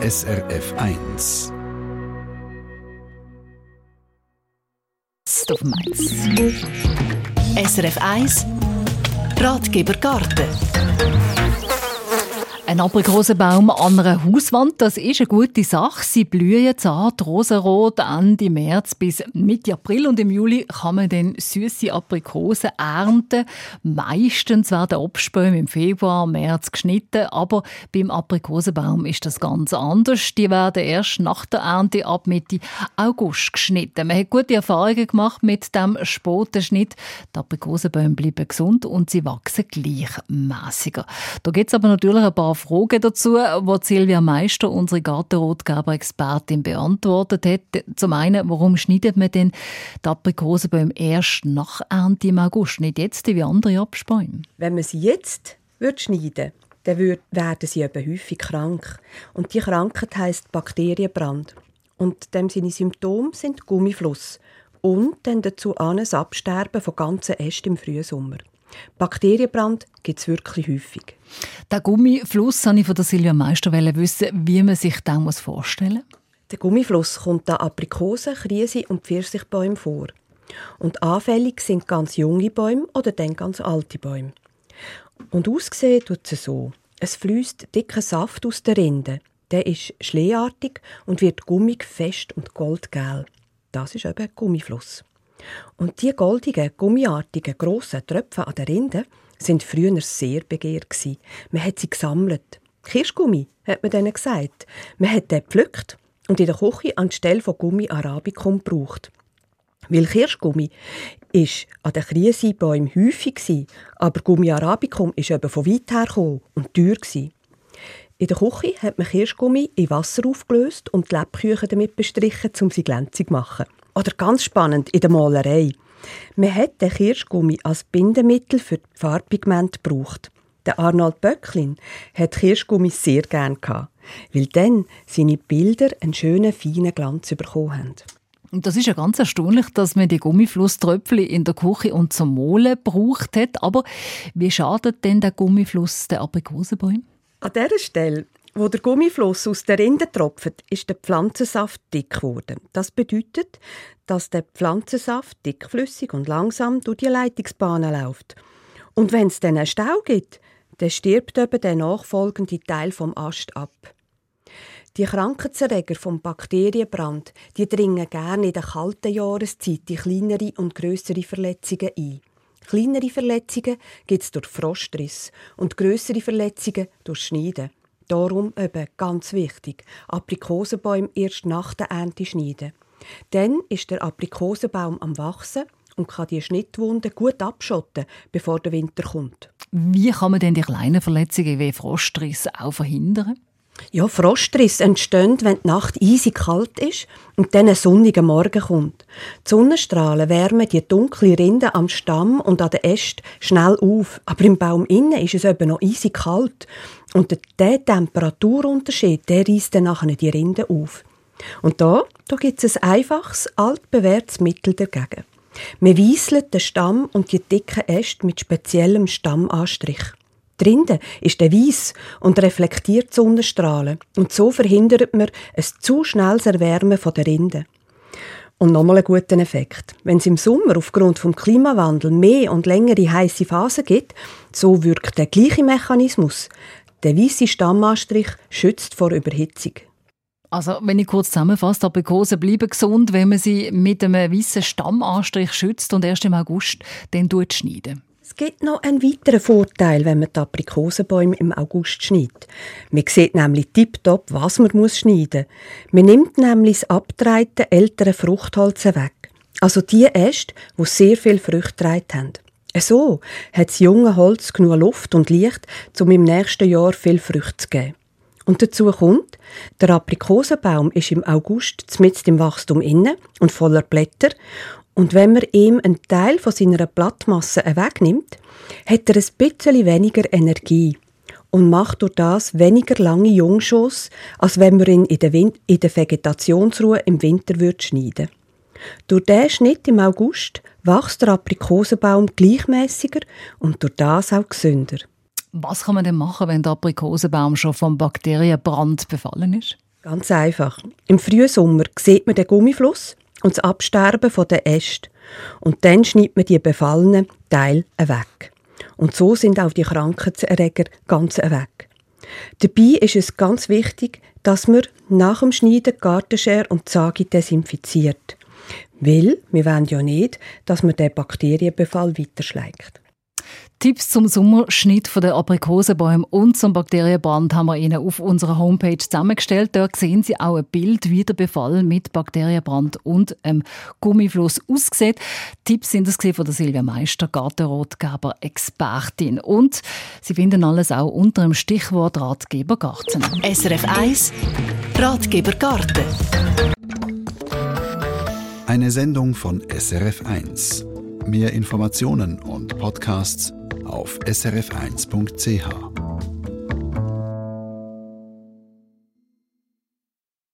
SRF 1. auf Mainz. SRF 1 Ratgeber Garten ein Aprikosenbaum an einer Hauswand, das ist eine gute Sache. Sie blühen zart rosenrot Ende März bis Mitte April und im Juli kann man dann süße Aprikosen ernten. Meistens werden Obstbäume im Februar, März geschnitten, aber beim Aprikosenbaum ist das ganz anders. Die werden erst nach der Ernte ab Mitte August geschnitten. Man hat gute Erfahrungen gemacht mit dem Spotenschnitt. Die Aprikosenbäume bleiben gesund und sie wachsen gleichmäßiger. Da gibt es aber natürlich ein paar Fragen dazu, die Silvia Meister, unsere Gartenrotgeber-Expertin, beantwortet hat. Zum einen, warum schneidet man denn die Aprikosenbäume erst nach Ernte im August, nicht jetzt wie andere Obstbäume? Wenn man sie jetzt würde schneiden dann werden sie eben häufig krank. Und die Krankheit heisst Bakterienbrand. Und dem seine Symptome sind Gummifluss und dann dazu an das Absterben von ganzen Ästen im Frühsommer. Bakterienbrand gibt es wirklich häufig. Der Gummifluss wollte ich von der Silvia Meister wissen, wie man sich den vorstellen muss. Der Gummifluss kommt da Aprikosen, Krise und Pfirsichbäume vor. Und anfällig sind ganz junge Bäume oder dann ganz alte Bäume. Und ausgesehen tut es so. Es fließt dicker Saft aus der Rinde. Der ist schleeartig und wird gummig, fest und goldgelb. Das ist eben Gummifluss. Und die goldigen, gummiartigen, grossen Tröpfe an der Rinde sind früher sehr begehrt Man hat sie gesammelt. Kirschgummi, hat man denen gesagt. Man hat den gepflückt und in der Küche anstelle von Gummi Arabicum gebraucht. Weil Kirschgummi ist an den Krisenbäumen häufig aber Gummi Arabicum ist eben von weit her und teuer In der Küche hat man Kirschgummi in Wasser aufgelöst und die Lebküchen damit bestrichen, um sie glänzig zu machen. Oder ganz spannend, in der Malerei. Man hat den Kirschgummi als Bindemittel für Farbpigment gebraucht. Der Arnold Böcklin hat Kirschgummi sehr gern gehabt, weil dann seine Bilder einen schönen, feinen Glanz bekommen haben. Und das ist ja ganz erstaunlich, dass man die Gummiflusströpfchen in der Küche und zum Molen gebraucht hat. Aber wie schadet denn der Gummifluss den Aprikosenbäumen? An dieser Stelle wo der Gummifluss aus der Rinde tropft, ist der Pflanzensaft dick geworden. Das bedeutet, dass der Pflanzensaft dickflüssig und langsam durch die Leitungsbahnen läuft. Und wenn es dann einen Stau gibt, dann stirbt eben der nachfolgende Teil vom Ast ab. Die Krankheitserreger vom Bakterienbrand, die dringen gerne in der kalten Jahreszeit die kleinere und größere Verletzungen ein. Kleinere Verletzungen gibt es durch Frostriss und größere Verletzungen durch Schneiden. Darum eben ganz wichtig, Aprikosenbäume erst nach der Ernte schneiden. Dann ist der Aprikosenbaum am Wachsen und kann die Schnittwunden gut abschotten, bevor der Winter kommt. Wie kann man denn die kleinen Verletzungen wie Frostriss auch verhindern? Ja, Frostrisse entstehen, wenn die Nacht eisig kalt ist und dann ein sonniger Morgen kommt. Die Sonnenstrahlen wärmen die dunkle Rinde am Stamm und an den Ästen schnell auf. Aber im Baum innen ist es eben noch eisig kalt. Und der Temperaturunterschied, der reißt dann nachher die Rinde auf. Und da, da gibt es ein einfaches, altbewährtes Mittel dagegen. Man weißelt den Stamm und die dicken Äste mit speziellem Stammanstrich. Drinnen ist der Weiss und reflektiert Sonnenstrahlen. Und so verhindert man ein zu schnelles Erwärmen der Rinde. Und nochmal einen guten Effekt. Wenn es im Sommer aufgrund des Klimawandels mehr und längere heiße Phasen gibt, so wirkt der gleiche Mechanismus. Der weiße Stammanstrich schützt vor Überhitzung. Also, wenn ich kurz zusammenfasse, Aprikosen bleiben gesund, wenn man sie mit einem weißen Stammanstrich schützt und erst im August dann schneiden. Es gibt noch einen weiteren Vorteil, wenn man die Aprikosenbäume im August schneidet. Man sieht nämlich tiptop, was man muss schneiden muss. Man nimmt nämlich das abtreite ältere Fruchtholz weg. Also die Äste, die sehr viel Früchte haben. So hat das junge Holz genug Luft und Licht, um im nächsten Jahr viel Früchte zu geben. Und dazu kommt, der Aprikosenbaum ist im August mitten im Wachstum inne und voller Blätter und wenn man ihm einen Teil von seiner Blattmasse wegnimmt, hat er ein bisschen weniger Energie und macht durch das weniger lange Jungschoss, als wenn man ihn in der, Win in der Vegetationsruhe im Winter würde schneiden Durch diesen Schnitt im August wächst der Aprikosenbaum gleichmäßiger und durch das auch gesünder. Was kann man denn machen, wenn der Aprikosenbaum schon vom Bakterienbrand befallen ist? Ganz einfach. Im frühen Sommer sieht man den Gummifluss und das Absterben der Äste. Und dann schneidet man die befallenen Teile weg. Und so sind auch die Krankheitserreger ganz weg. Dabei ist es ganz wichtig, dass man nach dem Schneiden Gartenschere und Sage desinfiziert. Weil wir wollen ja nicht, dass man den Bakterienbefall weiterschlägt. Tipps zum Sommerschnitt von der Aprikosenbäume und zum Bakterienbrand haben wir Ihnen auf unserer Homepage zusammengestellt. Dort sehen Sie auch ein Bild, wie der Befall mit Bakterienbrand und einem Gummifluss aussieht. Tipps sind das von der Silvia Meister, Gartenrotgeber Expertin. Und Sie finden alles auch unter dem Stichwort Ratgeber Garten. SRF 1 Ratgeber Garten. Eine Sendung von SRF 1. Mehr Informationen und Podcasts auf srf1.ch.